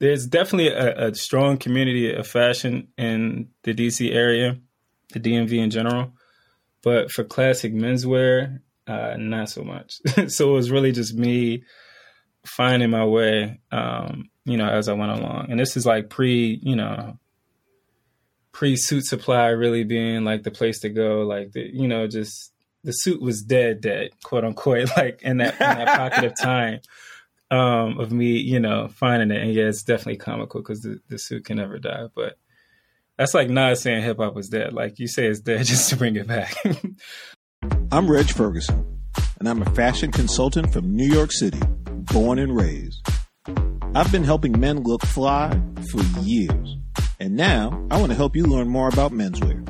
there's definitely a, a, strong community of fashion in the DC area, the DMV in general. But for classic menswear, uh, not so much. so it was really just me finding my way, um, you know, as I went along. And this is like pre, you know, pre suit supply really being like the place to go. Like, the, you know, just the suit was dead, dead, quote unquote, like in that, in that pocket of time um, of me, you know, finding it. And yeah, it's definitely comical because the, the suit can never die. But that's like not saying hip hop was dead. Like you say it's dead just to bring it back. I'm Reg Ferguson, and I'm a fashion consultant from New York City, born and raised. I've been helping men look fly for years. And now I want to help you learn more about menswear,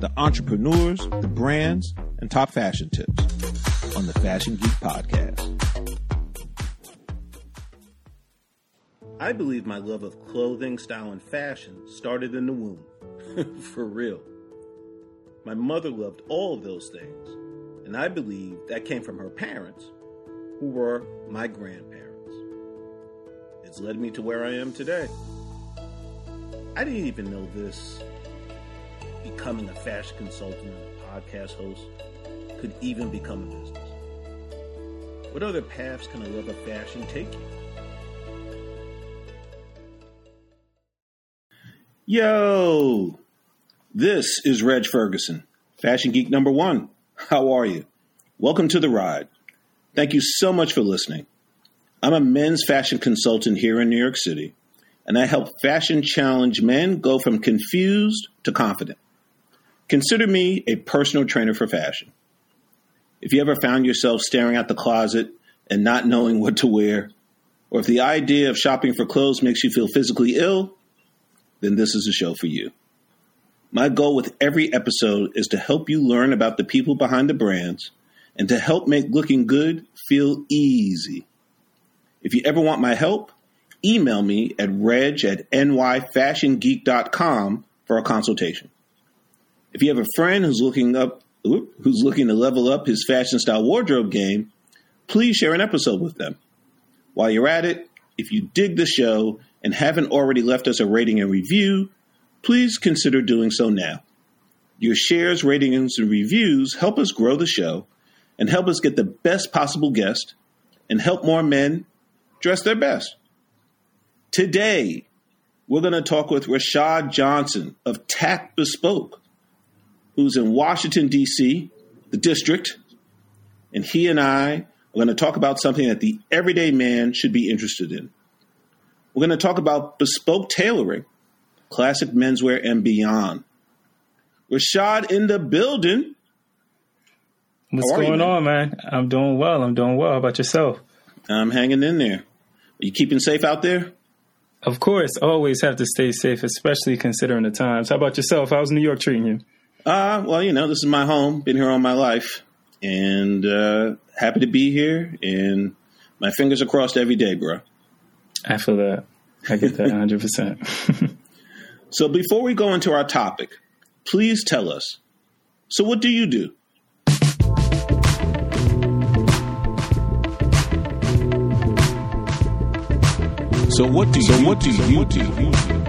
the entrepreneurs, the brands, and top fashion tips on the Fashion Geek Podcast. I believe my love of clothing, style, and fashion started in the womb. For real. My mother loved all those things, and I believe that came from her parents, who were my grandparents. It's led me to where I am today. I didn't even know this. Becoming a fashion consultant and a podcast host could even become a business. What other paths can a love of fashion take you? Yo, this is Reg Ferguson, Fashion Geek number one. How are you? Welcome to the ride. Thank you so much for listening. I'm a men's fashion consultant here in New York City, and I help fashion challenge men go from confused to confident. Consider me a personal trainer for fashion. If you ever found yourself staring at the closet and not knowing what to wear, or if the idea of shopping for clothes makes you feel physically ill, then this is a show for you. My goal with every episode is to help you learn about the people behind the brands and to help make looking good feel easy. If you ever want my help, email me at reg at nyfashiongeek.com for a consultation. If you have a friend who's looking up who's looking to level up his fashion style wardrobe game, please share an episode with them. While you're at it, if you dig the show and haven't already left us a rating and review, please consider doing so now. Your shares, ratings, and reviews help us grow the show and help us get the best possible guest and help more men dress their best. Today, we're going to talk with Rashad Johnson of Tact Bespoke, who's in Washington, D.C., the district, and he and I are going to talk about something that the everyday man should be interested in we're going to talk about bespoke tailoring, classic menswear, and beyond. Rashad in the building. What's going you, on, man? I'm doing well. I'm doing well. How about yourself? I'm hanging in there. Are you keeping safe out there? Of course, always have to stay safe, especially considering the times. How about yourself? How's New York treating you? Uh, well, you know, this is my home. Been here all my life, and uh, happy to be here. And my fingers are crossed every day, bro. I feel that. I get that 100%. so before we go into our topic, please tell us. So what do you do? So what do so you what do you do?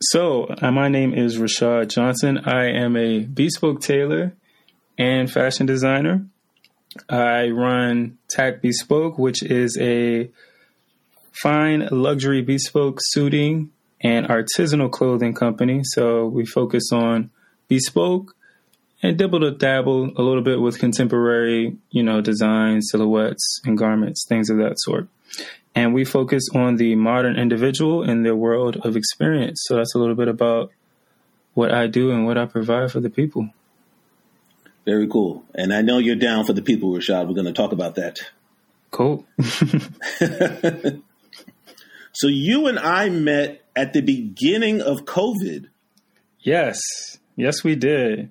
So, uh, my name is Rashad Johnson. I am a bespoke tailor and fashion designer. I run Tact Bespoke, which is a fine luxury bespoke suiting and artisanal clothing company. So we focus on bespoke and dibble to dabble a little bit with contemporary, you know, designs, silhouettes, and garments, things of that sort. And we focus on the modern individual in their world of experience. So that's a little bit about what I do and what I provide for the people. Very cool. And I know you're down for the people, Rashad. We're going to talk about that. Cool. so you and I met at the beginning of COVID. Yes. Yes, we did.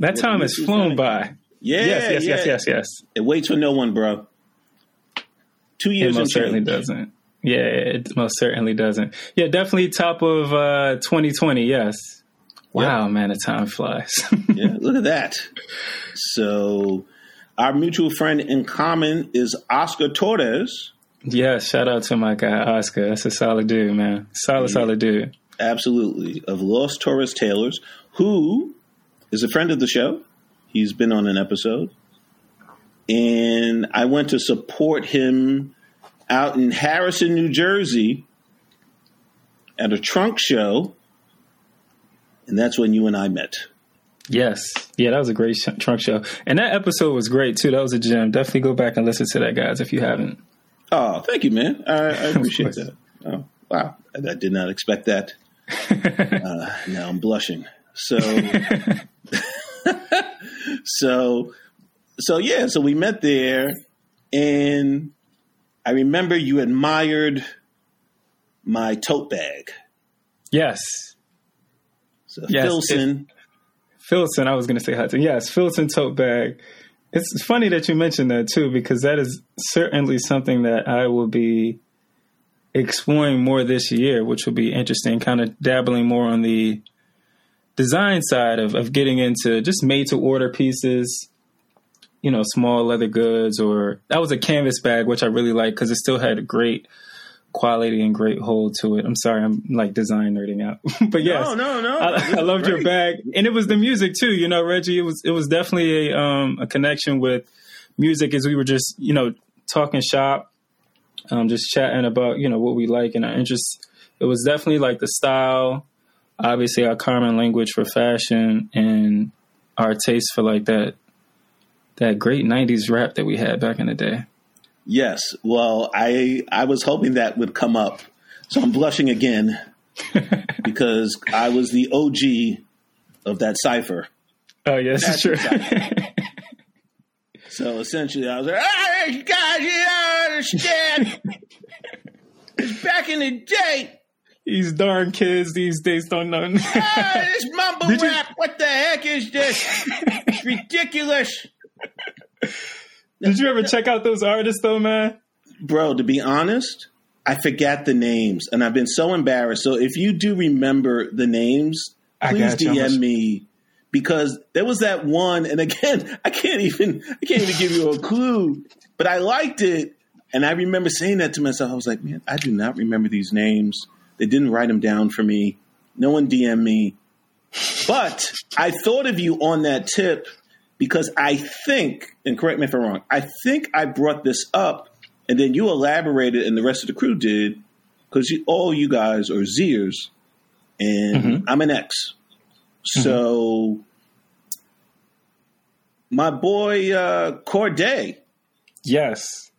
That what time has flown by. Yeah. Yes, yes, yeah. yes, yes, yes. It waits for no one, bro. Two years. It most certainly doesn't. Yeah, it most certainly doesn't. Yeah, definitely top of uh, 2020. Yes. Wow, man, the time flies. yeah, look at that. So, Our mutual friend in common is Oscar Torres. Yeah, shout out to my guy Oscar. That's a solid dude, man. Solid, yeah. solid dude. Absolutely. Of Los Torres Tailors, who is a friend of the show. He's been on an episode. And I went to support him out in Harrison, New Jersey at a trunk show. And that's when you and I met. Yes. Yeah, that was a great trunk show. And that episode was great too. That was a gem. Definitely go back and listen to that, guys, if you haven't. Oh, thank you, man. I, I appreciate that. Oh, wow. I, I, did not expect that. uh, now I'm blushing. So, so, so yeah. So we met there, and I remember you admired my tote bag. Yes. So yes, Filson. Filson, I was going to say Hudson. Yes, Filson tote bag. It's funny that you mentioned that too, because that is certainly something that I will be exploring more this year, which will be interesting, kind of dabbling more on the design side of, of getting into just made to order pieces, you know, small leather goods, or that was a canvas bag, which I really like because it still had a great quality and great hold to it. I'm sorry, I'm like design nerding out, but yes, no, no, no, I, I loved great. your bag, and it was the music too. You know, Reggie, it was it was definitely a um, a connection with music as we were just you know talking shop, um, just chatting about you know what we like and our interests. It was definitely like the style, obviously our common language for fashion, and our taste for like that that great '90s rap that we had back in the day. Yes. Well, I I was hoping that would come up. So I'm blushing again because I was the OG of that cipher. Oh yes, that's true. so essentially, I was like, "Hey, guys, you don't understand? it's back in the day." These darn kids these days don't know. ah, this mumble Did rap. You... What the heck is this? It's ridiculous. Did you ever check out those artists though, man? Bro, to be honest, I forget the names and I've been so embarrassed. So if you do remember the names, please DM me because there was that one and again, I can't even I can't even give you a clue, but I liked it and I remember saying that to myself. I was like, man, I do not remember these names. They didn't write them down for me. No one DM me. But I thought of you on that tip because I think, and correct me if I'm wrong, I think I brought this up and then you elaborated and the rest of the crew did because all you guys are Zers and mm-hmm. I'm an X. So mm-hmm. my boy uh, Cordae. Yes.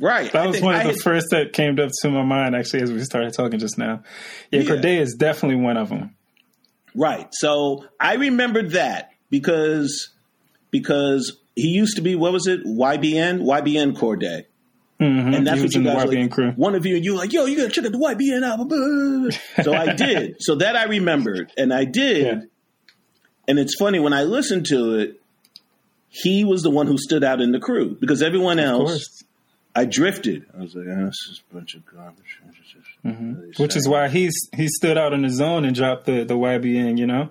Right. That was one of I the had, first that came up to my mind actually as we started talking just now. Yeah, yeah, Cordae is definitely one of them. Right. So I remembered that because because he used to be what was it YBN YBN Cordae. Mm-hmm. And that's what you guys like. Crew. One of you and you like, yo, you gotta check out the YBN album. so I did. So that I remembered, and I did. Yeah. And it's funny when I listened to it, he was the one who stood out in the crew because everyone else, I drifted. I was like, oh, this is a bunch of garbage. Mm-hmm. Which is why he's he stood out on his own and dropped the the YBN. You know,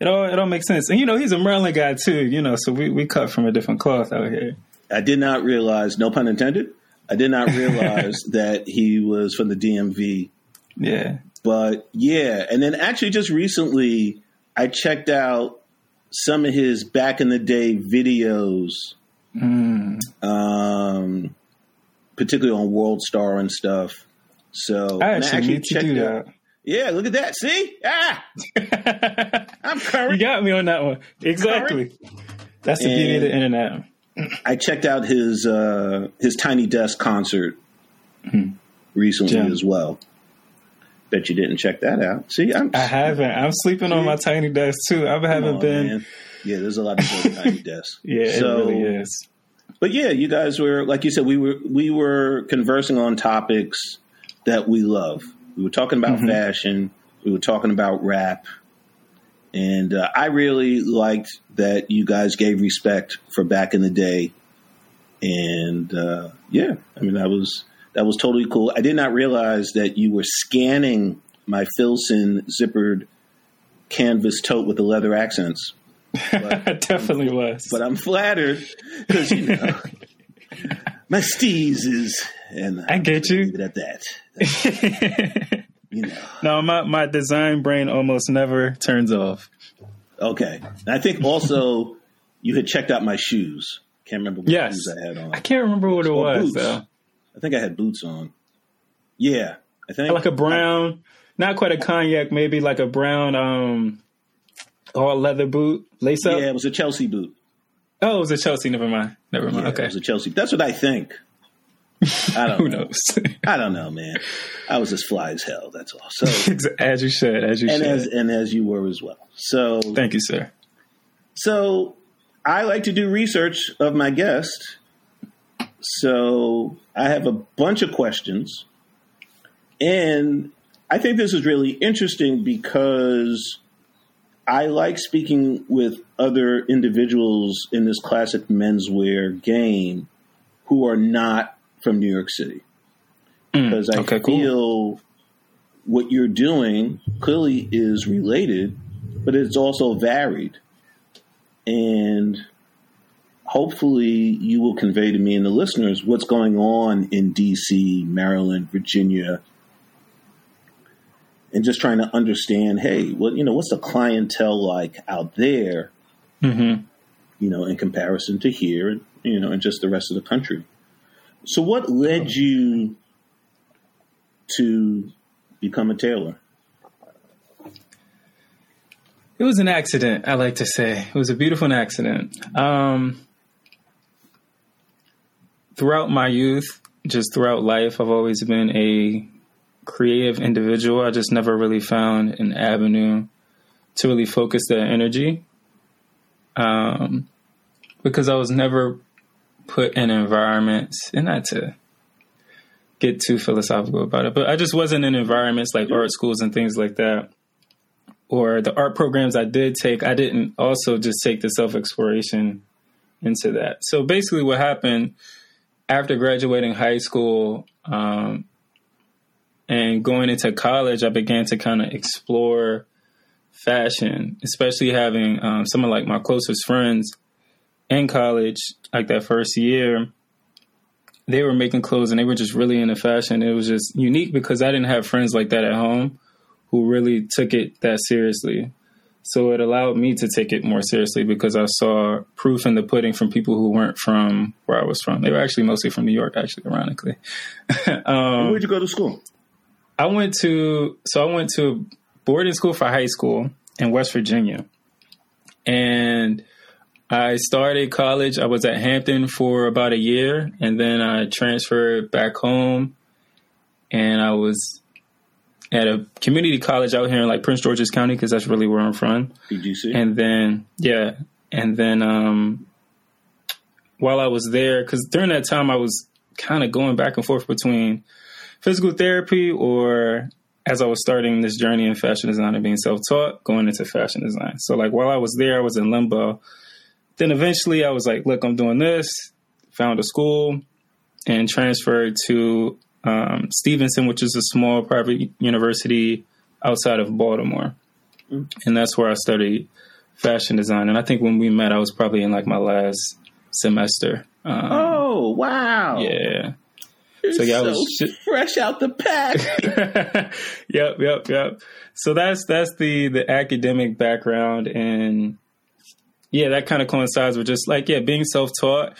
it all it all makes sense. And you know, he's a Maryland guy too. You know, so we we cut from a different cloth out here. I did not realize, no pun intended. I did not realize that he was from the DMV. Yeah, but yeah, and then actually just recently, I checked out some of his back in the day videos. Mm. Um, particularly on World Star and stuff so I actually, I actually need to do that. Yeah, look at that. See? Ah! I'm current. You got me on that one. Exactly. Current. That's the and beauty of the internet. I checked out his uh, his Tiny Desk concert hmm. recently Jim. as well. Bet you didn't check that out. See, I'm, I haven't. I'm sleeping on my Tiny Desk too. I haven't on, been. Man. Yeah, there's a lot of Tiny Desks. yeah, so, it really is. But yeah, you guys were like you said. We were we were conversing on topics that we love. We were talking about mm-hmm. fashion. We were talking about rap. And uh, I really liked that you guys gave respect for back in the day. And uh, yeah, I mean that was that was totally cool. I did not realize that you were scanning my Filson zippered canvas tote with the leather accents. But, Definitely was. But I'm flattered because you know my steez is, and I get you. Leave it at that. you know. No, my my design brain almost never turns off. Okay, and I think also you had checked out my shoes. Can't remember what Yes. shoes I had on. I can't remember what it was boots. though. I think I had boots on. Yeah, I think Like a brown, not quite a cognac, maybe like a brown um all leather boot, lace up. Yeah, it was a Chelsea boot. Oh, it was a Chelsea. Never mind. Never mind. Yeah, okay. it was a Chelsea. That's what I think. I don't know. Who know. knows? I don't know, man. I was as fly as hell. That's all. So, as you said, As you and should. as and as you were as well. So, Thank you, sir. so I like to do research of my guest. So I have a bunch of questions, and I think this is really interesting because I like speaking with other individuals in this classic menswear game who are not from New York City because I Mm, okay, cool. feel what you're doing clearly is related, but it's also varied. And hopefully, you will convey to me and the listeners what's going on in DC, Maryland, Virginia, and just trying to understand hey, what you know, what's the clientele like out there, hmm you know, in comparison to here, you know, and just the rest of the country. So, what led you to become a tailor? It was an accident, I like to say. It was a beautiful accident. Um, throughout my youth, just throughout life, I've always been a creative individual. I just never really found an avenue to really focus that energy. Um, because I was never put in environments, and not to get too philosophical about it, but I just wasn't in environments like art schools and things like that or the art programs I did take, I didn't also just take the self exploration into that. So basically, what happened after graduating high school um, and going into college, I began to kind of explore fashion, especially having um, some of like my closest friends in college, like that first year. They were making clothes and they were just really into fashion. It was just unique because I didn't have friends like that at home who really took it that seriously. So it allowed me to take it more seriously because I saw proof in the pudding from people who weren't from where I was from. They were actually mostly from New York, actually, ironically. um, Where'd you go to school? I went to so I went to boarding school for high school in West Virginia, and I started college. I was at Hampton for about a year, and then I transferred back home, and I was at a community college out here in like Prince George's County because that's really where I'm from. PGC. And then yeah, and then um, while I was there, because during that time I was kind of going back and forth between physical therapy or as I was starting this journey in fashion design and being self-taught, going into fashion design. So like while I was there, I was in limbo. Then eventually I was like, look, I'm doing this. Found a school and transferred to um, Stevenson, which is a small private university outside of Baltimore. And that's where I studied fashion design. And I think when we met, I was probably in like my last semester. Um, oh wow! Yeah. You're So, yeah, I was fresh out the pack. yep, yep, yep. So that's that's the the academic background, and yeah, that kind of coincides with just like yeah, being self taught.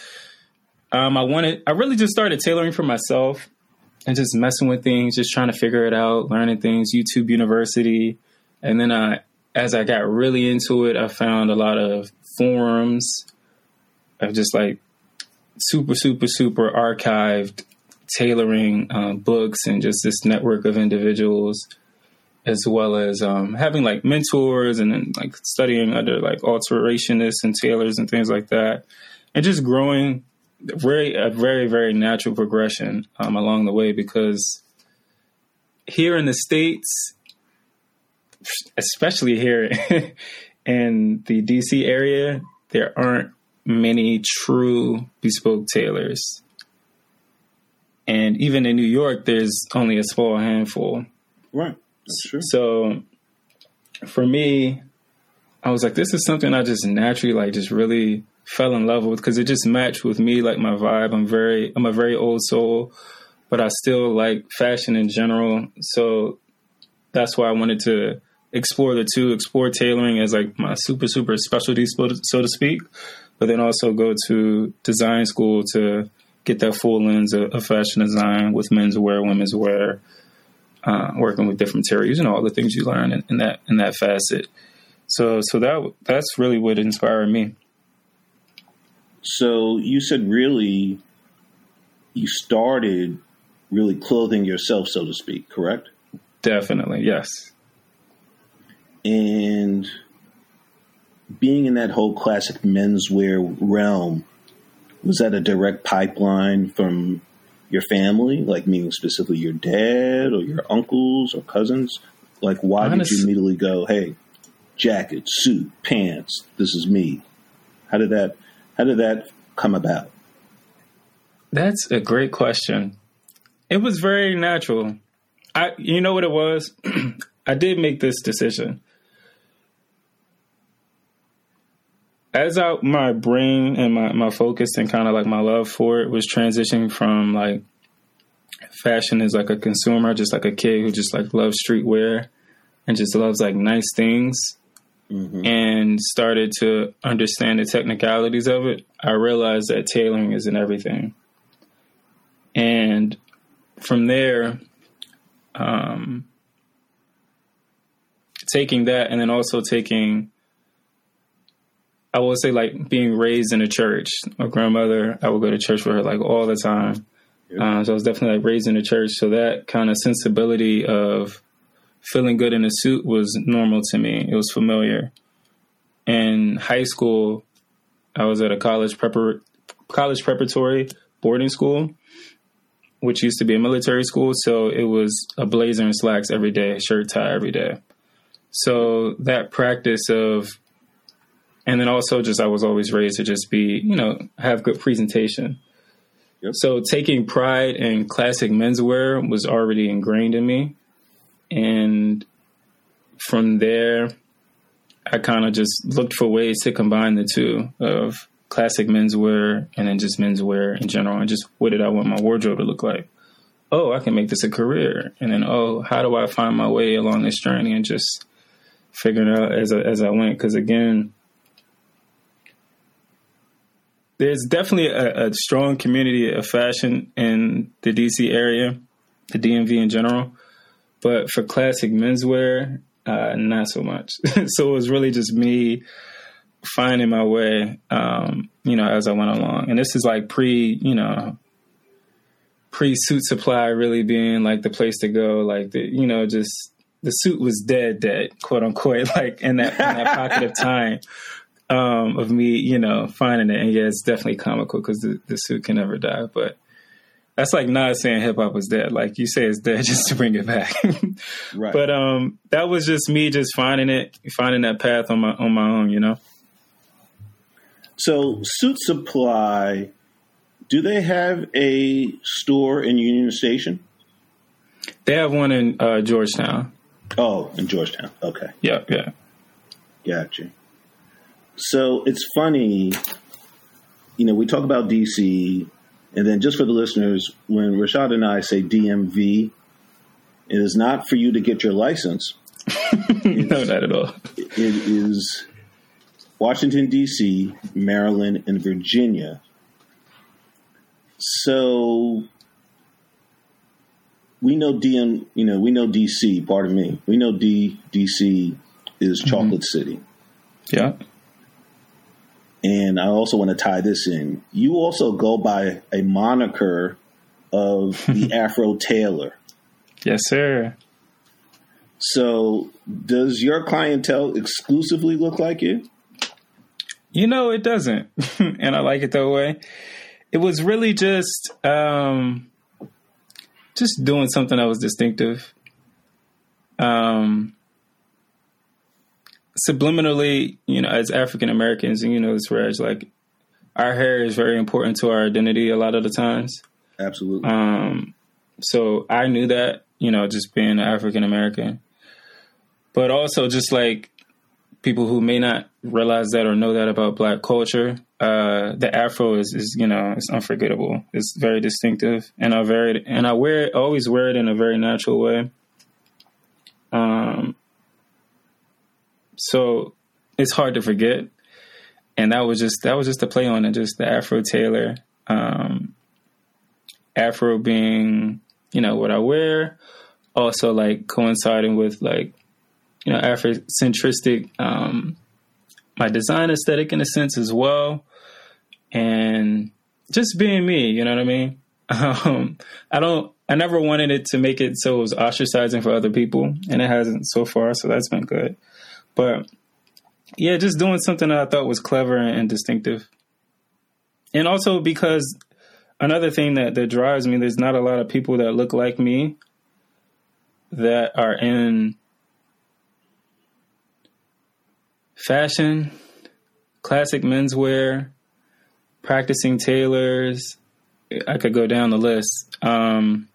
Um, I wanted, I really just started tailoring for myself and just messing with things, just trying to figure it out, learning things. YouTube University, and then I, as I got really into it, I found a lot of forums of just like super, super, super archived tailoring um, books and just this network of individuals, as well as um, having like mentors and then like studying under like alterationists and tailors and things like that, and just growing very a very very natural progression um, along the way because here in the states, especially here in the DC area, there aren't many true bespoke tailors. And even in New York, there's only a small handful. right. That's true. So for me, I was like, this is something I just naturally like, just really fell in love with because it just matched with me, like my vibe. I'm very, I'm a very old soul, but I still like fashion in general. So that's why I wanted to explore the two, explore tailoring as like my super, super specialty, so to speak, but then also go to design school to get that full lens of, of fashion design with men's wear, women's wear, uh, working with different materials, and all the things you learn in, in that in that facet. So, so that that's really what inspired me. So you said really, you started really clothing yourself, so to speak, correct? Definitely, yes. And being in that whole classic menswear realm, was that a direct pipeline from your family, like meaning specifically your dad or your uncles or cousins? Like, why Honest- did you immediately go, hey, jacket, suit, pants, this is me? How did that, how did that come about? That's a great question. It was very natural. I, you know what it was? I did make this decision. As I, my brain and my, my focus and kind of like my love for it was transitioning from like fashion as like a consumer, just like a kid who just like loves streetwear and just loves like nice things mm-hmm. and started to understand the technicalities of it, I realized that tailoring isn't everything. And from there, um, taking that and then also taking I will say like being raised in a church. My grandmother, I would go to church with her like all the time. Uh, so I was definitely like raised in a church. So that kind of sensibility of feeling good in a suit was normal to me. It was familiar. In high school, I was at a college prepar- college preparatory boarding school, which used to be a military school. So it was a blazer and slacks every day, shirt tie every day. So that practice of and then also just I was always raised to just be, you know, have good presentation. Yep. So taking pride in classic menswear was already ingrained in me. And from there, I kind of just looked for ways to combine the two of classic menswear and then just menswear in general and just what did I want my wardrobe to look like. Oh, I can make this a career. And then, oh, how do I find my way along this journey and just figuring out as I, as I went. Cause again, there's definitely a, a, strong community of fashion in the DC area, the DMV in general. But for classic menswear, uh, not so much. so it was really just me finding my way, um, you know, as I went along. And this is like pre, you know, pre suit supply really being like the place to go. Like the, you know, just the suit was dead, dead, quote unquote, like in that, in that pocket of time um, of me, you know, finding it. And yeah, it's definitely comical because the, the suit can never die. But that's like not saying hip hop was dead. Like you say, it's dead just to bring it back. right. But um, that was just me just finding it, finding that path on my on my own. You know. So, Suit Supply, do they have a store in Union Station? They have one in uh, Georgetown. Oh, in Georgetown. Okay. Yeah, yeah. Gotcha. So it's funny, you know, we talk about DC, and then just for the listeners, when Rashad and I say DMV, it is not for you to get your license. no, not at all. It is Washington, D.C., Maryland, and Virginia. So we know DM, you know, we know DC, pardon me. We know D DC is mm-hmm. Chocolate City. Yeah. And I also want to tie this in. You also go by a moniker of the Afro Tailor. Yes, sir. So, does your clientele exclusively look like you? You know, it doesn't. and I like it that way. It was really just um just doing something that was distinctive. Um subliminally, you know, as African Americans, and you know, it's Reg, like our hair is very important to our identity a lot of the times. Absolutely. Um, so I knew that, you know, just being African American, but also just like people who may not realize that or know that about black culture, uh, the afro is, is, you know, it's unforgettable. It's very distinctive, and I very and I wear it, always wear it in a very natural way. Um, so it's hard to forget, and that was just that was just a play on it, just the Afro Tailor, um, Afro being you know what I wear, also like coinciding with like you know Afrocentristic, um, my design aesthetic in a sense as well, and just being me. You know what I mean? Um, I don't. I never wanted it to make it so it was ostracizing for other people, and it hasn't so far. So that's been good. But yeah, just doing something that I thought was clever and distinctive, and also because another thing that that drives me, there's not a lot of people that look like me that are in fashion, classic menswear, practicing tailors. I could go down the list. Um,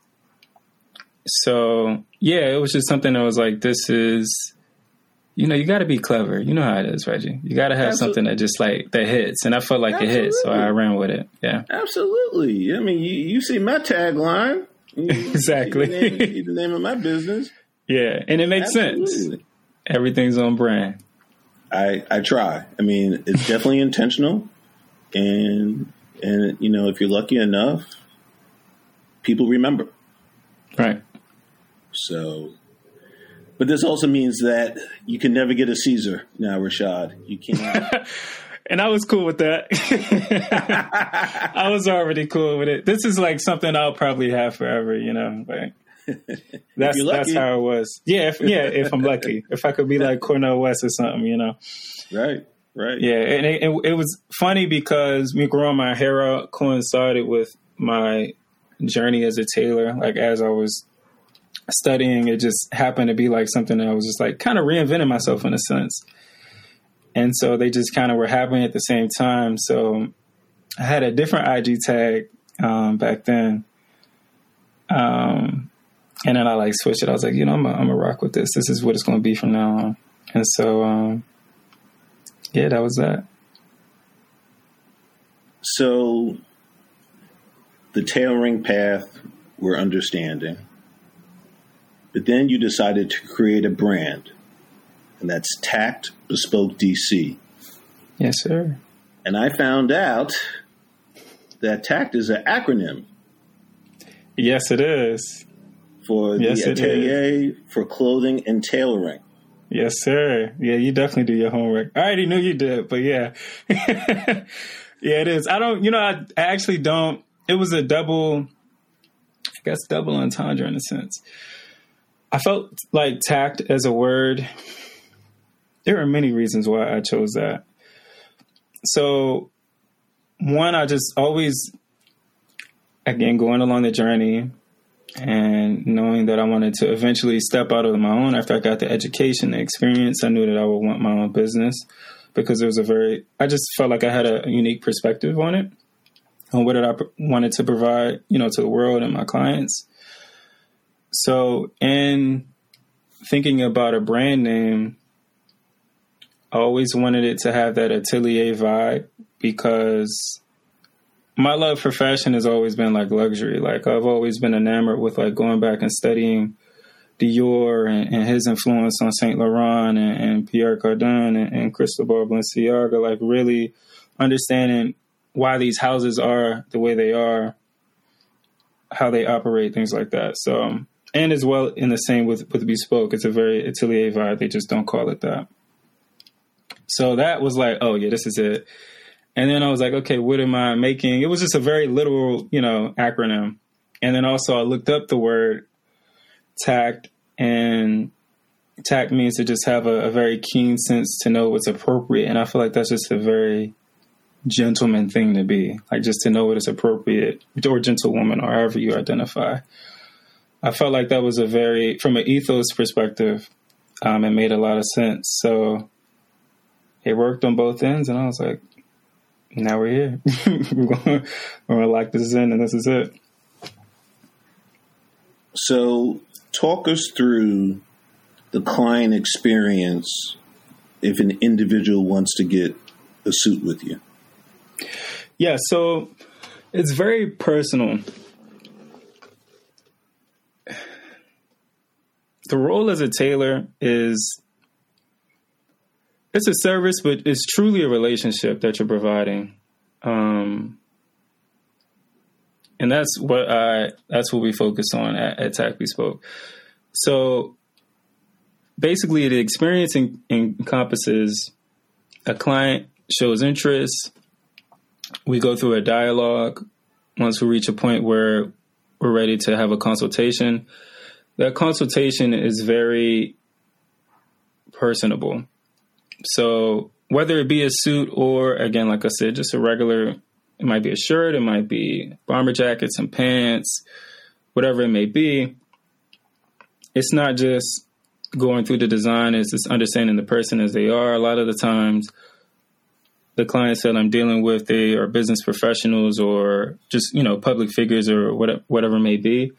so yeah, it was just something that was like, this is, you know, you got to be clever. You know how it is, Reggie. You got to have Absolutely. something that just like that hits, and I felt like Absolutely. it hit, so I ran with it. Yeah, Absolutely. I mean, you, you see my tagline. You, exactly. You the, name, the name of my business. Yeah, and it makes Absolutely. sense. Everything's on brand. I I try. I mean, it's definitely intentional, and and you know, if you're lucky enough, people remember. Right. So, but this also means that you can never get a Caesar now, Rashad. You can't. and I was cool with that. I was already cool with it. This is like something I'll probably have forever, you know. Like that's that's how it was. Yeah, if, yeah. If I'm lucky, if I could be like Cornel West or something, you know. Right. Right. Yeah, and it, it, it was funny because me growing my hair out coincided with my journey as a tailor. Like as I was studying, it just happened to be like something that I was just like kind of reinventing myself in a sense. And so they just kind of were happening at the same time. So I had a different IG tag um, back then. Um, and then I like switched it. I was like, you know, I'm gonna rock with this. This is what it's going to be from now on. And so, um, yeah, that was that. So, the tailoring path we're understanding, but then you decided to create a brand, and that's Tact Bespoke DC. Yes, sir. And I found out that TACT is an acronym. Yes, it is for yes, the atelier for clothing and tailoring. Yes, sir. Yeah, you definitely do your homework. I already knew you did, but yeah. yeah, it is. I don't, you know, I, I actually don't. It was a double, I guess, double entendre in a sense. I felt like tact as a word. There are many reasons why I chose that. So, one, I just always, again, going along the journey, and knowing that I wanted to eventually step out of my own after I got the education, the experience, I knew that I would want my own business because it was a very, I just felt like I had a unique perspective on it, on what I wanted to provide, you know, to the world and my clients. So, in thinking about a brand name, I always wanted it to have that atelier vibe because my love for fashion has always been like luxury. Like I've always been enamored with like going back and studying Dior and, and his influence on Saint Laurent and, and Pierre Cardin and, and Cristobal Balenciaga. Like really understanding why these houses are the way they are, how they operate, things like that. So, and as well in the same with with bespoke, it's a very atelier vibe. They just don't call it that. So that was like, oh yeah, this is it. And then I was like, okay, what am I making? It was just a very literal, you know, acronym. And then also I looked up the word tact, and tact means to just have a, a very keen sense to know what's appropriate. And I feel like that's just a very gentleman thing to be, like just to know what is appropriate, or gentlewoman, or however you identify. I felt like that was a very, from an ethos perspective, um, it made a lot of sense. So it worked on both ends, and I was like, now we're here. we're going to lock this in, and this is it. So, talk us through the client experience if an individual wants to get a suit with you? Yeah, so it's very personal. The role as a tailor is it's a service, but it's truly a relationship that you're providing. Um, and that's what I that's what we focus on at, at Tact Bespoke. So basically, the experience encompasses a client shows interest. We go through a dialogue. Once we reach a point where we're ready to have a consultation, that consultation is very personable. So whether it be a suit or again, like I said, just a regular, it might be a shirt, it might be bomber jackets and pants, whatever it may be. It's not just going through the design, it's just understanding the person as they are. A lot of the times, the clients that I'm dealing with, they are business professionals or just, you know, public figures or whatever, whatever may be.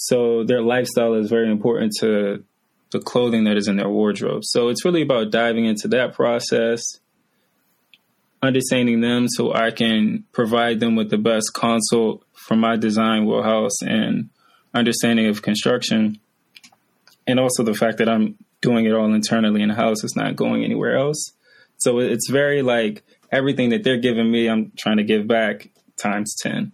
So their lifestyle is very important to the clothing that is in their wardrobe. So it's really about diving into that process, understanding them so I can provide them with the best consult from my design wheelhouse and understanding of construction. And also the fact that I'm doing it all internally in the house, it's not going anywhere else. So it's very like everything that they're giving me, I'm trying to give back times 10.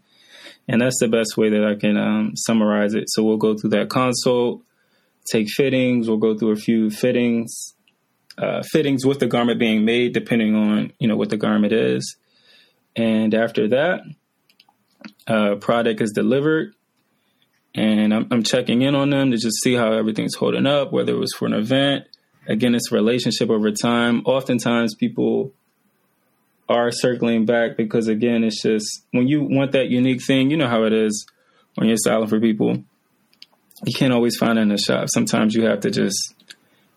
And that's the best way that I can um, summarize it. So we'll go through that consult take fittings. We'll go through a few fittings, uh, fittings with the garment being made, depending on you know what the garment is. And after that, uh, product is delivered, and I'm, I'm checking in on them to just see how everything's holding up, whether it was for an event. Again, it's relationship over time. Oftentimes, people are circling back because again, it's just when you want that unique thing, you know how it is when you're styling for people you can't always find it in the shop. Sometimes you have to just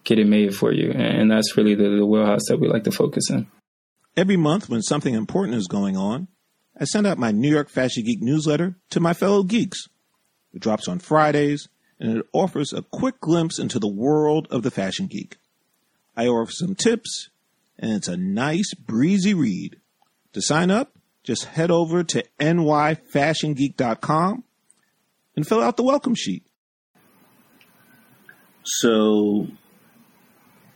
get it made for you. And that's really the, the wheelhouse that we like to focus in. Every month, when something important is going on, I send out my New York Fashion Geek newsletter to my fellow geeks. It drops on Fridays, and it offers a quick glimpse into the world of the fashion geek. I offer some tips, and it's a nice, breezy read. To sign up, just head over to nyfashiongeek.com and fill out the welcome sheet. So,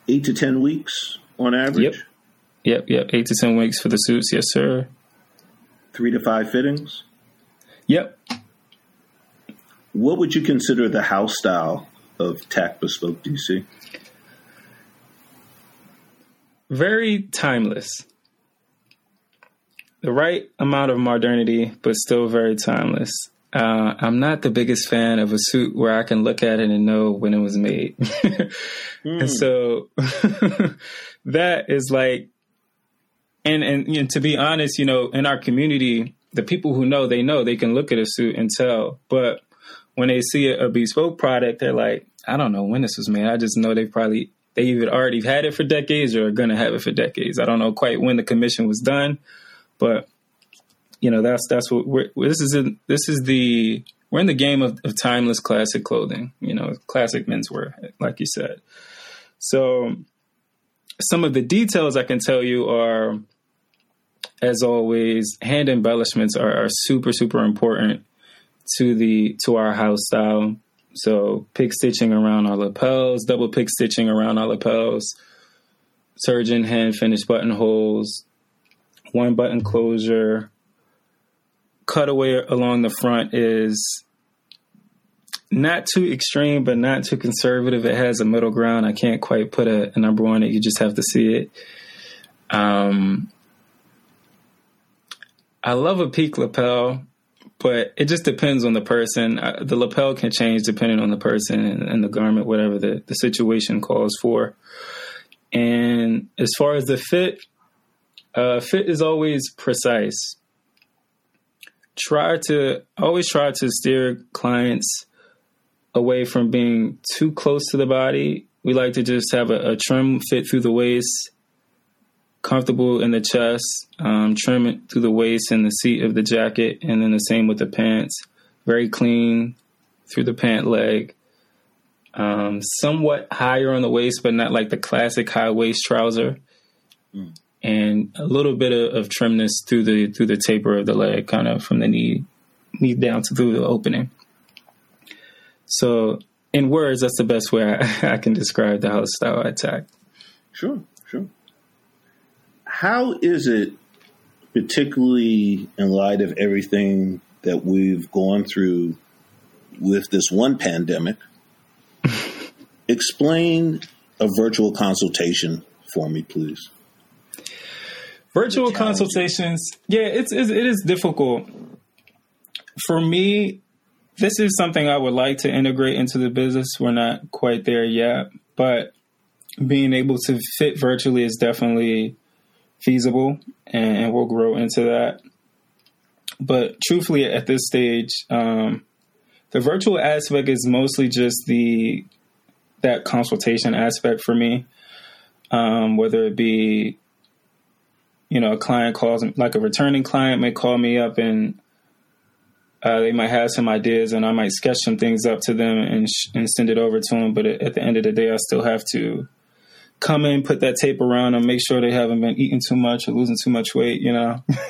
eight to 10 weeks on average? Yep. Yep, yep. Eight to 10 weeks for the suits. Yes, sir. Three to five fittings? Yep. What would you consider the house style of Tact Bespoke DC? Very timeless. The right amount of modernity, but still very timeless. Uh, I'm not the biggest fan of a suit where I can look at it and know when it was made. mm. And so that is like, and, and, and to be honest, you know, in our community, the people who know, they know they can look at a suit and tell. But when they see a, a bespoke product, they're like, I don't know when this was made. I just know they probably, they either already had it for decades or are going to have it for decades. I don't know quite when the commission was done, but you know that's that's what we're, this is in, this is the we're in the game of, of timeless classic clothing you know classic menswear like you said so some of the details i can tell you are as always hand embellishments are, are super super important to the to our house style so pick stitching around our lapels double pick stitching around our lapels surgeon hand finished buttonholes one button closure cutaway along the front is not too extreme, but not too conservative. It has a middle ground. I can't quite put a, a number on it. You just have to see it. Um, I love a peak lapel, but it just depends on the person. The lapel can change depending on the person and, and the garment, whatever the, the situation calls for. And as far as the fit, uh, fit is always precise try to always try to steer clients away from being too close to the body. We like to just have a, a trim fit through the waist, comfortable in the chest, um, trim it through the waist and the seat of the jacket, and then the same with the pants. Very clean through the pant leg. um, somewhat higher on the waist, but not like the classic high waist trouser, mm. and a little bit of, of, trimness through the through the taper of the leg, kind of from the knee knee down to through the opening. So, in words, that's the best way I, I can describe the house style I attack. Sure, sure. How is it, particularly in light of everything that we've gone through with this one pandemic? explain a virtual consultation for me, please. Virtual consultations, yeah, it's, it's it is difficult for me this is something I would like to integrate into the business. We're not quite there yet, but being able to fit virtually is definitely feasible and we'll grow into that. But truthfully, at this stage, um, the virtual aspect is mostly just the that consultation aspect for me. Um, whether it be, you know, a client calls like a returning client may call me up and uh, they might have some ideas, and I might sketch some things up to them and sh- and send it over to them. But at the end of the day, I still have to come in, put that tape around them, make sure they haven't been eating too much or losing too much weight, you know,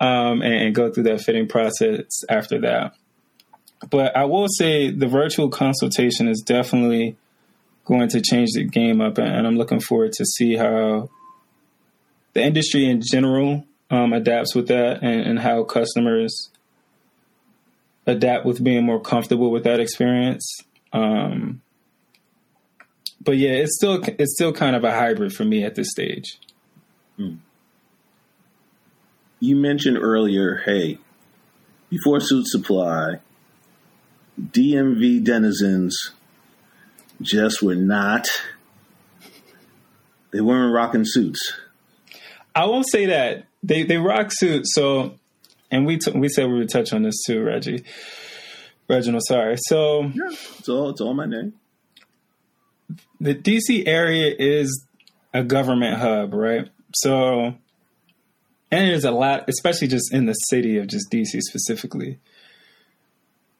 um, and, and go through that fitting process after that. But I will say the virtual consultation is definitely going to change the game up, and I'm looking forward to see how the industry in general um, adapts with that and, and how customers adapt with being more comfortable with that experience. Um, but yeah, it's still it's still kind of a hybrid for me at this stage. Hmm. You mentioned earlier, hey, before Suit Supply, DMV denizens just were not. They weren't rocking suits. I won't say that they they rock suits. So and we t- we said we would touch on this too, Reggie. Reginald, sorry. So yeah, it's all it's all my name. The DC area is a government hub, right? So, and there's a lot, especially just in the city of just DC specifically.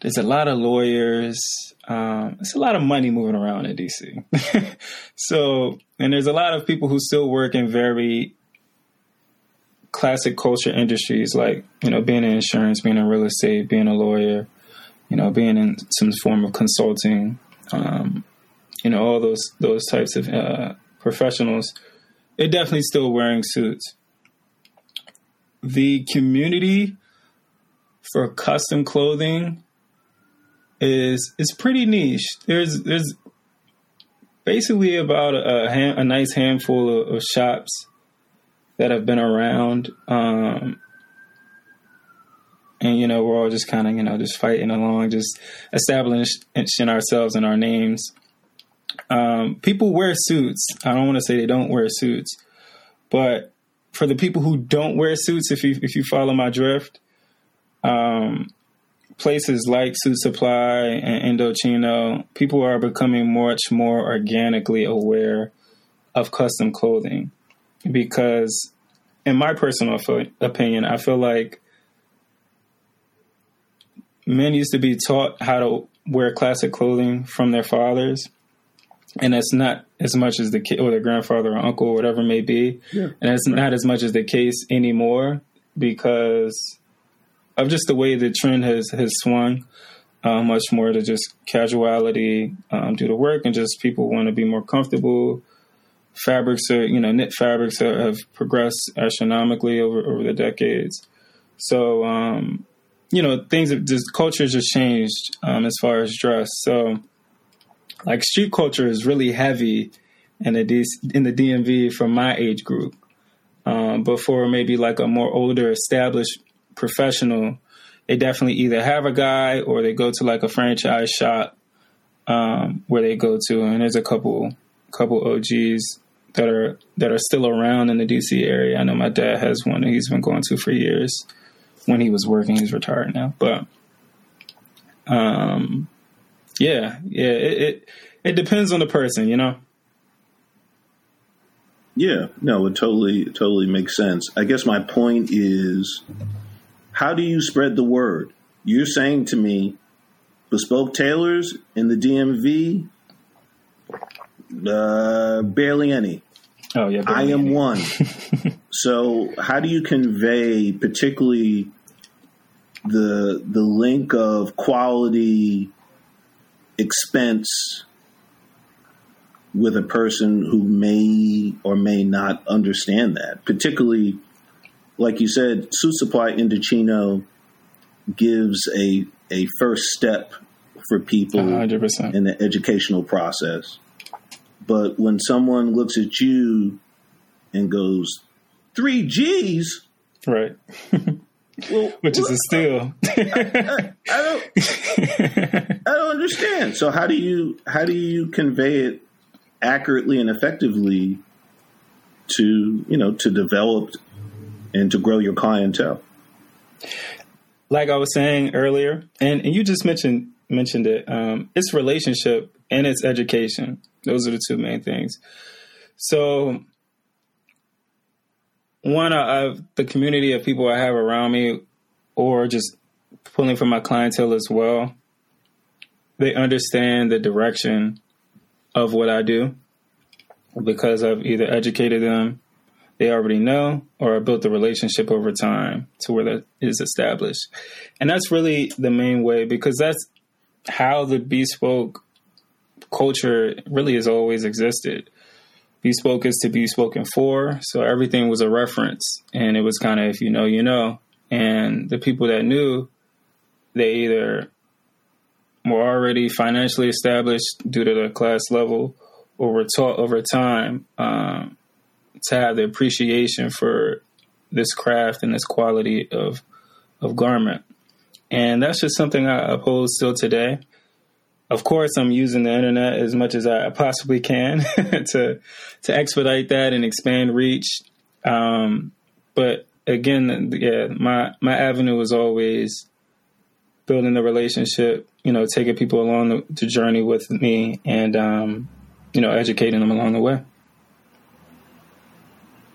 There's a lot of lawyers. Um, it's a lot of money moving around in DC. so, and there's a lot of people who still work in very classic culture industries like you know being in insurance, being in real estate, being a lawyer, you know, being in some form of consulting, um, you know, all those those types of uh, professionals, they're definitely still wearing suits. The community for custom clothing is is pretty niche. There's there's basically about a, a, a nice handful of, of shops that have been around. Um, and you know we're all just kind of you know just fighting along, just establishing ourselves and our names. Um, people wear suits. I don't want to say they don't wear suits, but for the people who don't wear suits, if you if you follow my drift, um, places like Suit Supply and Indochino, people are becoming much more organically aware of custom clothing because, in my personal opinion, I feel like men used to be taught how to wear classic clothing from their fathers, and that's not as much as the kid or their grandfather or uncle or whatever may be, yeah. and it's not as much as the case anymore because of just the way the trend has has swung. Uh, much more to just casuality um, due to work and just people want to be more comfortable fabrics are, you know, knit fabrics are, have progressed astronomically over, over the decades. So, um, you know, things have just, culture just changed um, as far as dress. So, like street culture is really heavy in the, in the DMV for my age group. Um, but for maybe like a more older established professional, they definitely either have a guy or they go to like a franchise shop um, where they go to, and there's a couple couple OGs that are that are still around in the DC area. I know my dad has one that he's been going to for years. When he was working, he's retired now, but um, yeah, yeah, it, it it depends on the person, you know. Yeah, no, it totally totally makes sense. I guess my point is, how do you spread the word? You're saying to me, bespoke tailors in the DMV, uh, barely any. Oh yeah, I am one. so, how do you convey, particularly the the link of quality expense with a person who may or may not understand that? Particularly, like you said, Suit Supply Indochino gives a a first step for people 100%. in the educational process. But when someone looks at you and goes, three G's, right? well, Which is a steal. I don't, I don't understand. So how do you how do you convey it accurately and effectively to you know to develop and to grow your clientele? like I was saying earlier, and, and you just mentioned mentioned it. Um, it's relationship and it's education. Those are the two main things. So, one of the community of people I have around me, or just pulling from my clientele as well, they understand the direction of what I do because I've either educated them they already know or I built the relationship over time to where that is established. And that's really the main way because that's how the bespoke culture really has always existed. Bespoke is to be spoken for, so everything was a reference and it was kind of if you know, you know. And the people that knew, they either were already financially established due to their class level or were taught over time um, to have the appreciation for this craft and this quality of of garment. And that's just something I uphold still today. Of course, I'm using the internet as much as I possibly can to to expedite that and expand reach. Um, but again, yeah, my my avenue is always building the relationship. You know, taking people along the, the journey with me, and um, you know, educating them along the way.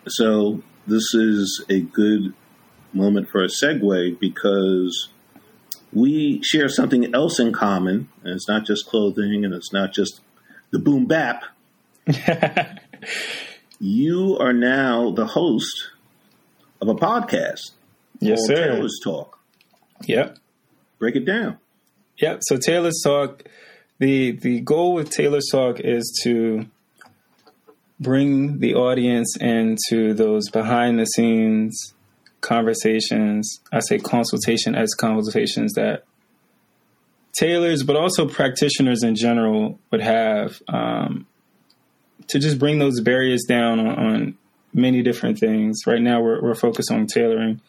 So this is a good moment for a segue because we share something else in common, and it's not just clothing, and it's not just the boom bap. you are now the host of a podcast yes, sir. Tailors Talk. Yep. Break it down. Yep. So Tailors Talk, the the goal with Tailors Talk is to bring the audience into those behind the scenes conversations. I say consultation as consultations that tailors, but also practitioners in general would have um, to just bring those barriers down on, on many different things. Right now, we're, we're focused on tailoring.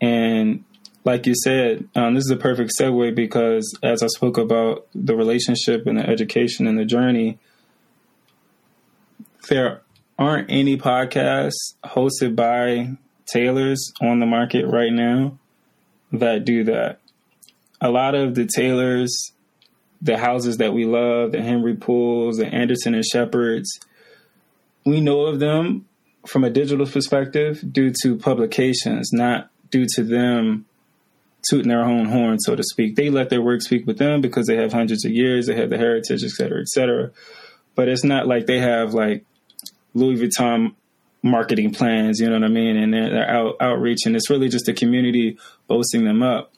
And like you said, um, this is a perfect segue because as I spoke about the relationship and the education and the journey, there aren't any podcasts hosted by tailors on the market right now that do that. A lot of the tailors, the houses that we love, the Henry Pooles, the Anderson and Sheppards, we know of them from a digital perspective due to publications, not due to them tooting their own horn, so to speak. They let their work speak with them because they have hundreds of years, they have the heritage, et cetera, et cetera. But it's not like they have like Louis Vuitton marketing plans, you know what I mean? And they're out outreach, and it's really just the community boasting them up,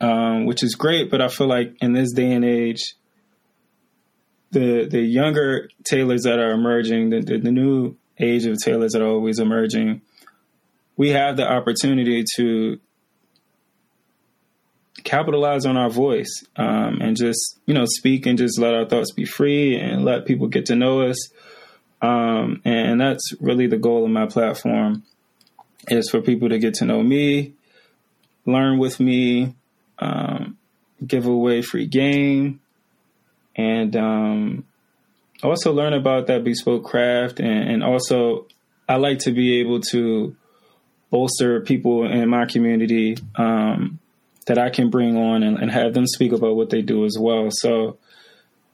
um, which is great. But I feel like in this day and age, the the younger tailors that are emerging, the, the, the new age of tailors that are always emerging, we have the opportunity to capitalize on our voice um, and just you know speak and just let our thoughts be free and let people get to know us um, and that's really the goal of my platform is for people to get to know me learn with me um, give away free game and um, also learn about that bespoke craft and, and also i like to be able to bolster people in my community um, that I can bring on and, and, have them speak about what they do as well. So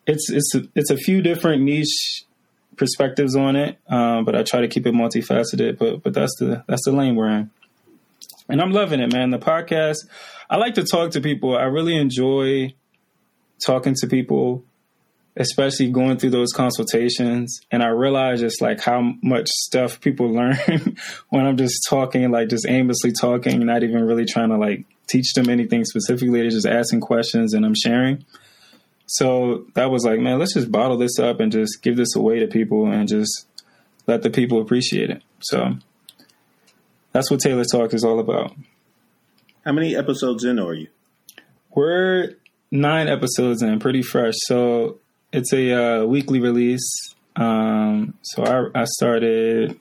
it's it's a, it's a few different niche perspectives on it, um, but I try to keep it multifaceted. But but that's the that's the lane we're in, and I'm loving it, man. The podcast. I like to talk to people. I really enjoy talking to people, especially going through those consultations. And I realize just like how much stuff people learn when I'm just talking, like just aimlessly talking, not even really trying to like teach them anything specifically. They're just asking questions and I'm sharing. So that was like, man, let's just bottle this up and just give this away to people and just let the people appreciate it. So that's what Tailor Talk is all about. How many episodes in are you? We're nine episodes in, pretty fresh. So it's a uh, weekly release. Um, so I, I started,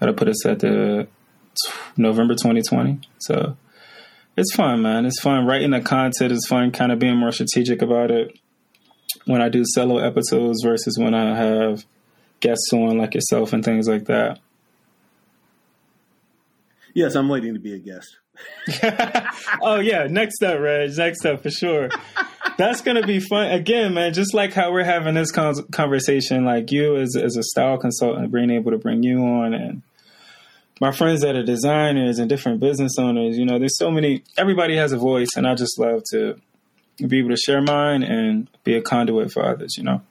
how to put us at the t- November 2020. So it's fun, man. It's fun writing the content. It's fun kind of being more strategic about it when I do solo episodes versus when I have guests on like yourself and things like that. Yes, I'm waiting to be a guest. oh yeah, next up, Reg. Next up for sure. That's gonna be fun again, man. Just like how we're having this con- conversation, like you as as a style consultant, being able to bring you on, and my friends that are designers and different business owners. You know, there's so many. Everybody has a voice, and I just love to be able to share mine and be a conduit for others. You know.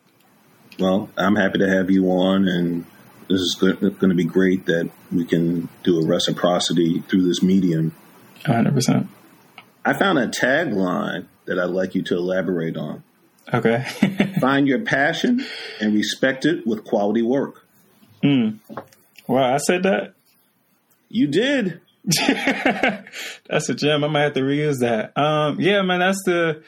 Well, I'm happy to have you on, and this is going to be great that we can do a reciprocity through this medium. 100. percent I found a tagline that I'd like you to elaborate on. Okay. Find your passion and respect it with quality work. mm. Wow, I said that. You did. that's a gem. I might have to reuse that. Um, yeah, man, that's the.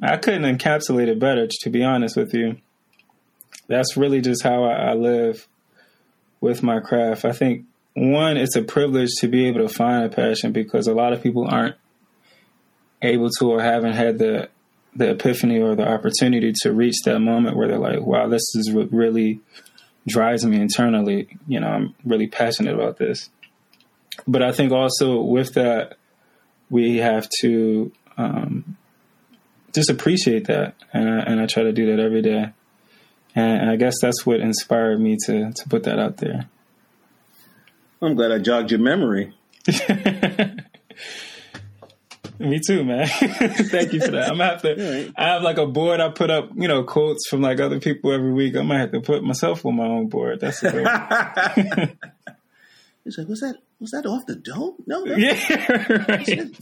I couldn't encapsulate it better, to be honest with you. That's really just how I, I live with my craft. I think one, it's a privilege to be able to find a passion because a lot of people aren't able to or haven't had the the epiphany or the opportunity to reach that moment where they're like, "Wow, this is really drives me internally." You know, I'm really passionate about this. But I think also with that, we have to um, just appreciate that, and I, and I try to do that every day. And I guess that's what inspired me to to put that out there. I'm glad I jogged your memory. Me too, man. Thank you for that. I'm gonna have to. Right. I have like a board. I put up, you know, quotes from like other people every week. I might have to put myself on my own board. That's a great. He's like, was that was that off the dome? No, no. Yeah, right. You said,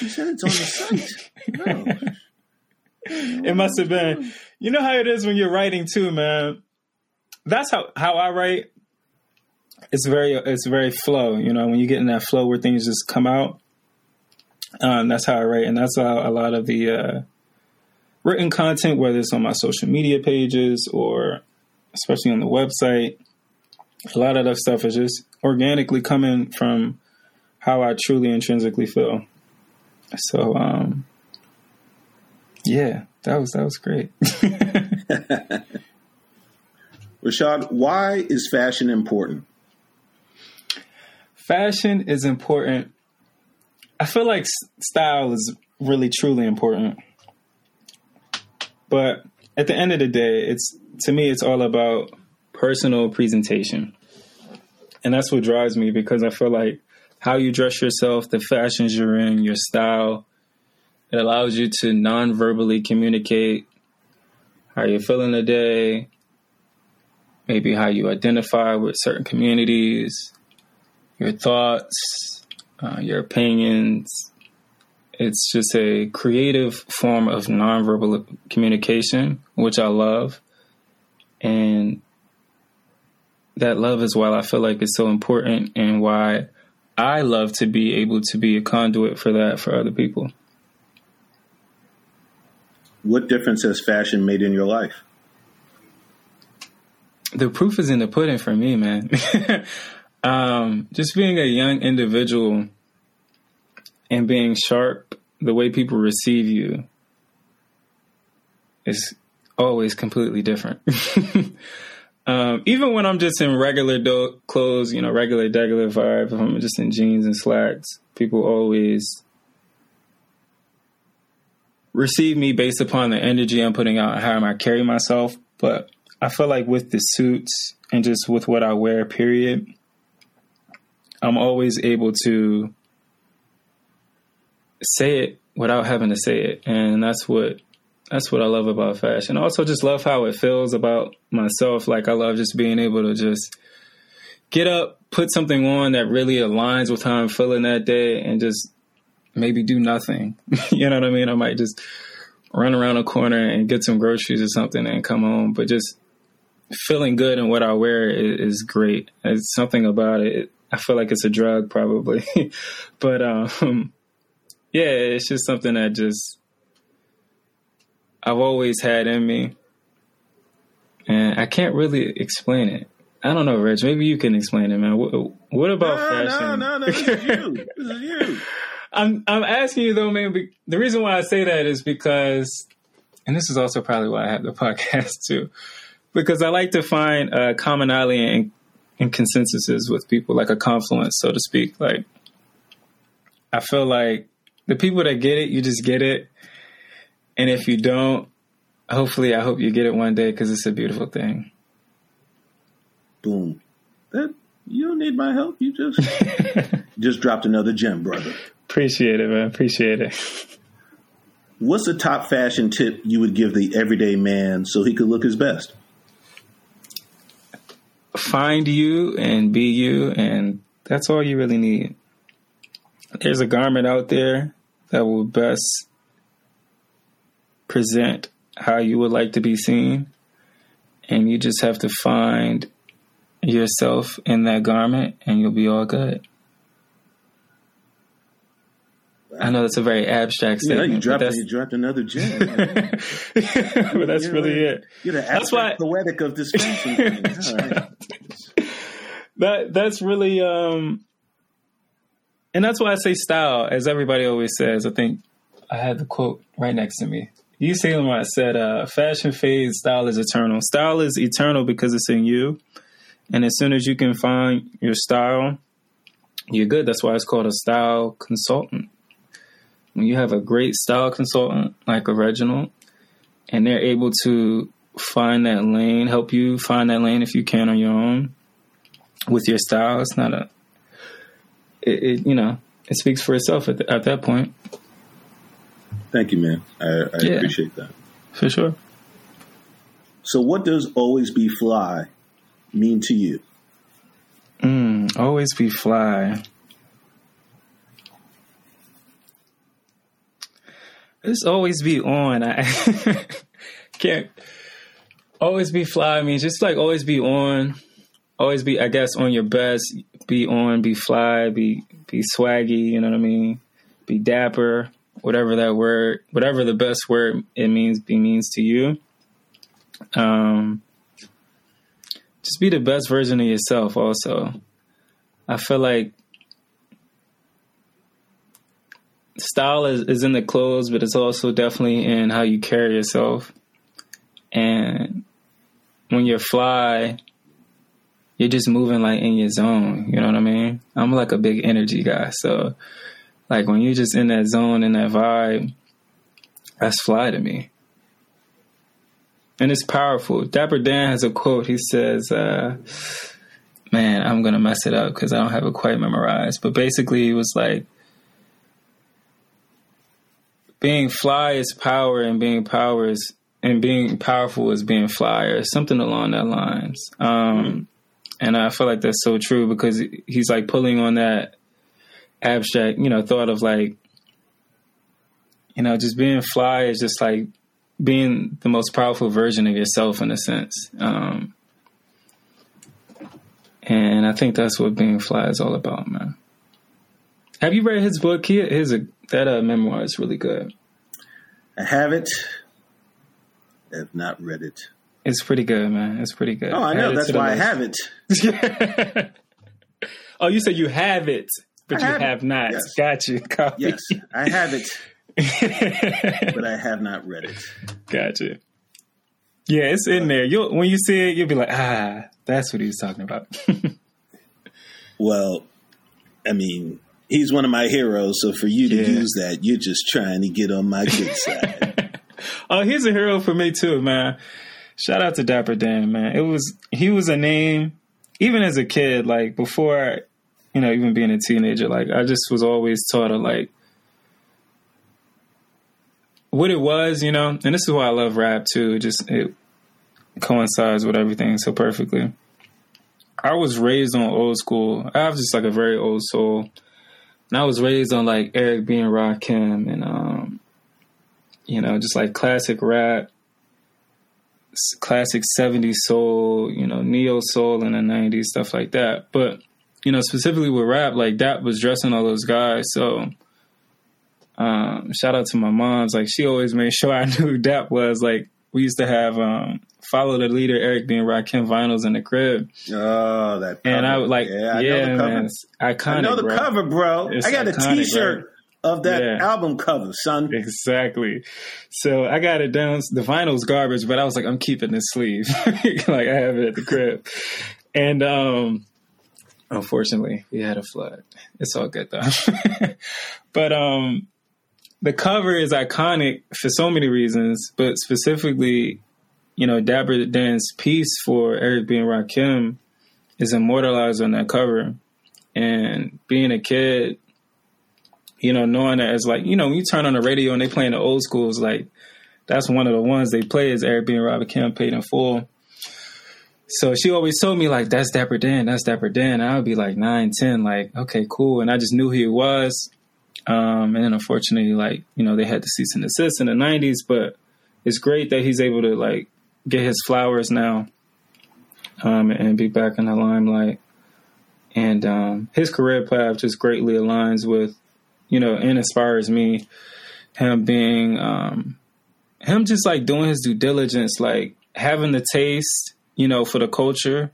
you said it's on the site. No. It must have been. You know how it is when you're writing too, man. That's how how I write it's very it's very flow. You know, when you get in that flow where things just come out. Um, that's how I write, and that's how a lot of the uh, written content, whether it's on my social media pages or especially on the website, a lot of that stuff is just organically coming from how I truly intrinsically feel. So, um, yeah, that was that was great. Rashad, why is fashion important? fashion is important. I feel like style is really truly important. But at the end of the day, it's to me it's all about personal presentation. And that's what drives me because I feel like how you dress yourself, the fashions you're in, your style, it allows you to non-verbally communicate how you're feeling today, maybe how you identify with certain communities, your thoughts, uh, your opinions. It's just a creative form of nonverbal communication, which I love. And that love is why I feel like it's so important and why I love to be able to be a conduit for that for other people. What difference has fashion made in your life? The proof is in the pudding for me, man. Um, just being a young individual and being sharp, the way people receive you is always completely different. um, even when I'm just in regular do- clothes, you know, regular, regular vibe, if I'm just in jeans and slacks, people always receive me based upon the energy I'm putting out how I carry myself. But I feel like with the suits and just with what I wear, period, I'm always able to say it without having to say it, and that's what that's what I love about fashion. I also just love how it feels about myself. Like I love just being able to just get up, put something on that really aligns with how I'm feeling that day, and just maybe do nothing. you know what I mean? I might just run around a corner and get some groceries or something and come home, but just feeling good in what I wear is, is great. It's something about it. I feel like it's a drug probably, but um, yeah, it's just something that just I've always had in me, and I can't really explain it. I don't know, Rich. Maybe you can explain it, man. What, what about no, fashion? No, no, no. This is you. This is you. I'm I'm asking you though, man. The reason why I say that is because, and this is also probably why I have the podcast too, because I like to find a commonality and, and consensuses with people, like a confluence, so to speak. Like, I feel like the people that get it, you just get it, and if you don't, hopefully, I hope you get it one day because it's a beautiful thing. Boom. That you don't need my help. You just just dropped another gem, brother. Appreciate it, man. Appreciate it. What's the top fashion tip you would give the everyday man so he could look his best? Find you and be you, and that's all you really need. There's a garment out there that will best present how you would like to be seen, and you just have to find yourself in that garment, and you'll be all good. I know that's a very abstract statement. Yeah, you dropped, you dropped another gem. but that's you're really it. You're the That's why- poetic of this fashion thing. That that's really um and that's why I say style, as everybody always says. I think I had the quote right next to me. You see when I said uh fashion fades, style is eternal. Style is eternal because it's in you. And as soon as you can find your style, you're good. That's why it's called a style consultant. When you have a great style consultant like a Reginald, and they're able to find that lane, help you find that lane if you can on your own with your style. It's not a, it, it you know, it speaks for itself at, the, at that point, Thank you, man. I, I Yeah. appreciate that. for sure. So, what does always be fly mean to you? Mm, always be fly. Just always be on. I can't always be fly. I mean, just like always be on. Always be, I guess, on your best. Be on. Be fly. Be be swaggy. You know what I mean? Be dapper. Whatever that word, whatever the best word it means, be means to you. Um, just be the best version of yourself. Also, I feel like style is, is in the clothes, but it's also definitely in how you carry yourself. And when you're fly, you're just moving like in your zone. You know what I mean? I'm like a big energy guy, so like when you're just in that zone in that vibe, that's fly to me. And it's powerful. Dapper Dan has a quote. He says, uh, man, I'm going to mess it up because I don't have it quite memorized. But basically, he was like, being fly is power, and being power is, and being powerful is being fly, or something along that lines. Um, and I feel like that's so true because he's like pulling on that abstract, you know, thought of like, you know, just being fly is just like being the most powerful version of yourself in a sense. Um, and I think that's what being fly is all about, man. Have you read his book? He, his that uh, memoir is really good. I have it. I have not read it. It's pretty good, man. It's pretty good. Oh, I know. It That's why I have it. oh, you said you have it, but I you have have not. Yes. Got you. Copy. Yes, I have it, but I have not read it. Gotcha. Yeah, it's in there. You'll when you see it, you'll be like, ah, that's what he's talking about. Well, I mean, he's one of my heroes, so for you to Yeah. use that, you're just trying to get on my good side. oh, he's a hero for me too, man. Shout out to Dapper Dan, man. It was he was a name even as a kid, like before, you know, even being a teenager. Like I just was always taught to like what it was, you know, and this is why I love rap too. It just it coincides with everything so perfectly. I was raised on old school. I have just like a very old soul. And I was raised on like Eric B and Rakim and um you know, just like classic rap, classic 70s soul, you know, neo soul in the 90s, stuff like that. But, you know, specifically with rap, like that was dressing all those guys. So, um, shout out to my mom's. Like she always made sure I knew who Dap was. Like we used to have um, follow the leader Eric B and Rakim vinyls in the crib. Oh, that cover. and I would like Yeah, I know the cover. man, it's iconic. I know the bro. cover, bro. It's I got a iconic, T-shirt of that Yeah. album cover, son. Exactly. So I got it down. The vinyl's garbage, but I was like, I'm keeping this sleeve. like I have it at the crib. And um unfortunately, we had a flood. It's all good though. but um the cover is iconic for so many reasons, but specifically, you know, Dapper Dan's piece for Eric B and Rakim is immortalized on that cover. And being a kid, you know, knowing that it's like, you know, when you turn on the radio and they playing the old schools, like that's one of the ones they play is Eric B and Rakim paid in full. So she always told me like, that's Dapper Dan, that's Dapper Dan. And I would be like nine, ten, like, okay, cool. And I just knew who he was. Um, and then unfortunately, like, you know, they had the cease and desist in the nineties, but it's great that he's able to like get his flowers now, um, and be back in the limelight. And, um, his career path just greatly aligns with, you know, and inspires me. Him being, um, him just like doing his due diligence, like having the taste, you know, for the culture,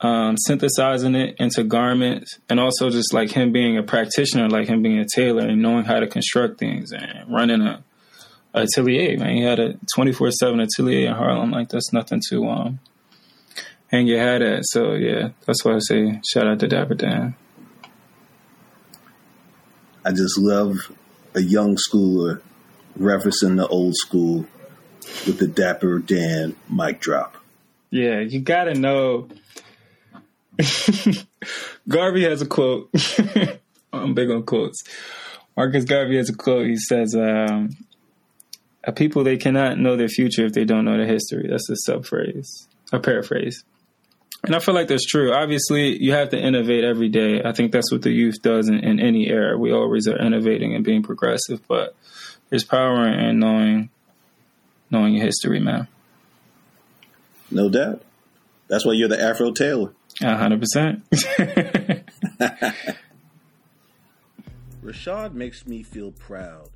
um, synthesizing it into garments, and also just like him being a practitioner, like him being a tailor and knowing how to construct things and running a, a atelier. Man, he had a twenty four seven atelier in Harlem. Like that's nothing to um hang your hat at. So yeah, that's why I say shout out to Dapper Dan. I just love a young schooler referencing the old school with the Dapper Dan mic drop. Yeah, you gotta know. Garvey has a quote. I'm big on quotes. Marcus Garvey has a quote. He says, um, "A people they cannot know their future if they don't know their history." That's a sub phrase, a paraphrase. And I feel like that's true. Obviously, you have to innovate every day. I think that's what the youth does in, in any era. We always are innovating and being progressive, but there's power in knowing knowing your history, man. No doubt. That's why you're the Afro Tailor. A hundred percent. Rashad makes me feel proud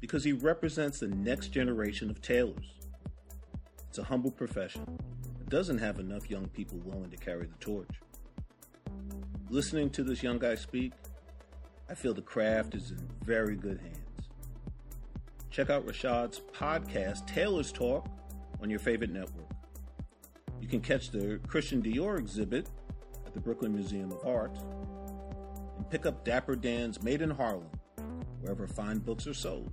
because he represents the next generation of tailors. It's a humble profession. It doesn't have enough young people willing to carry the torch. Listening to this young guy speak, I feel the craft is in very good hands. Check out Rashad's podcast, Tailors Talk, on your favorite network. You can catch the Christian Dior exhibit at the Brooklyn Museum of Art and pick up Dapper Dan's Made in Harlem wherever fine books are sold.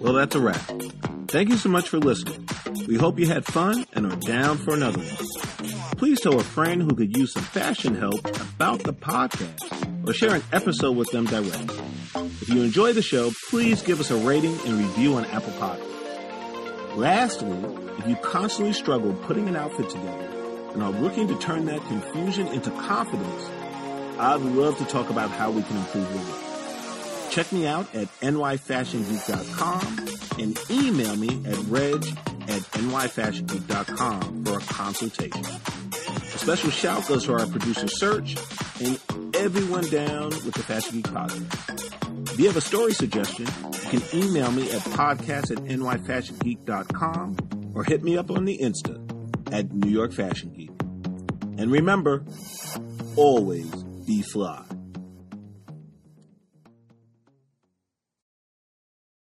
Well, that's a wrap. Thank you so much for listening. We hope you had fun and are down for another one. Please tell a friend who could use some fashion help about the podcast or share an episode with them directly. If you enjoy the show, please give us a rating and review on Apple Podcasts. Lastly, if you constantly struggle putting an outfit together and are looking to turn that confusion into confidence, I'd love to talk about how we can improve your. Check me out at nyfashiongeek.com and email me at reg at nyfashiongeek.com for a consultation. A special shout goes to our producer Search and everyone down with the Fashion Geek podcast. If you have a story suggestion, you can email me at podcast at nyfashiongeek.com or hit me up on the Insta at New York Fashion Geek. And remember, always be fly.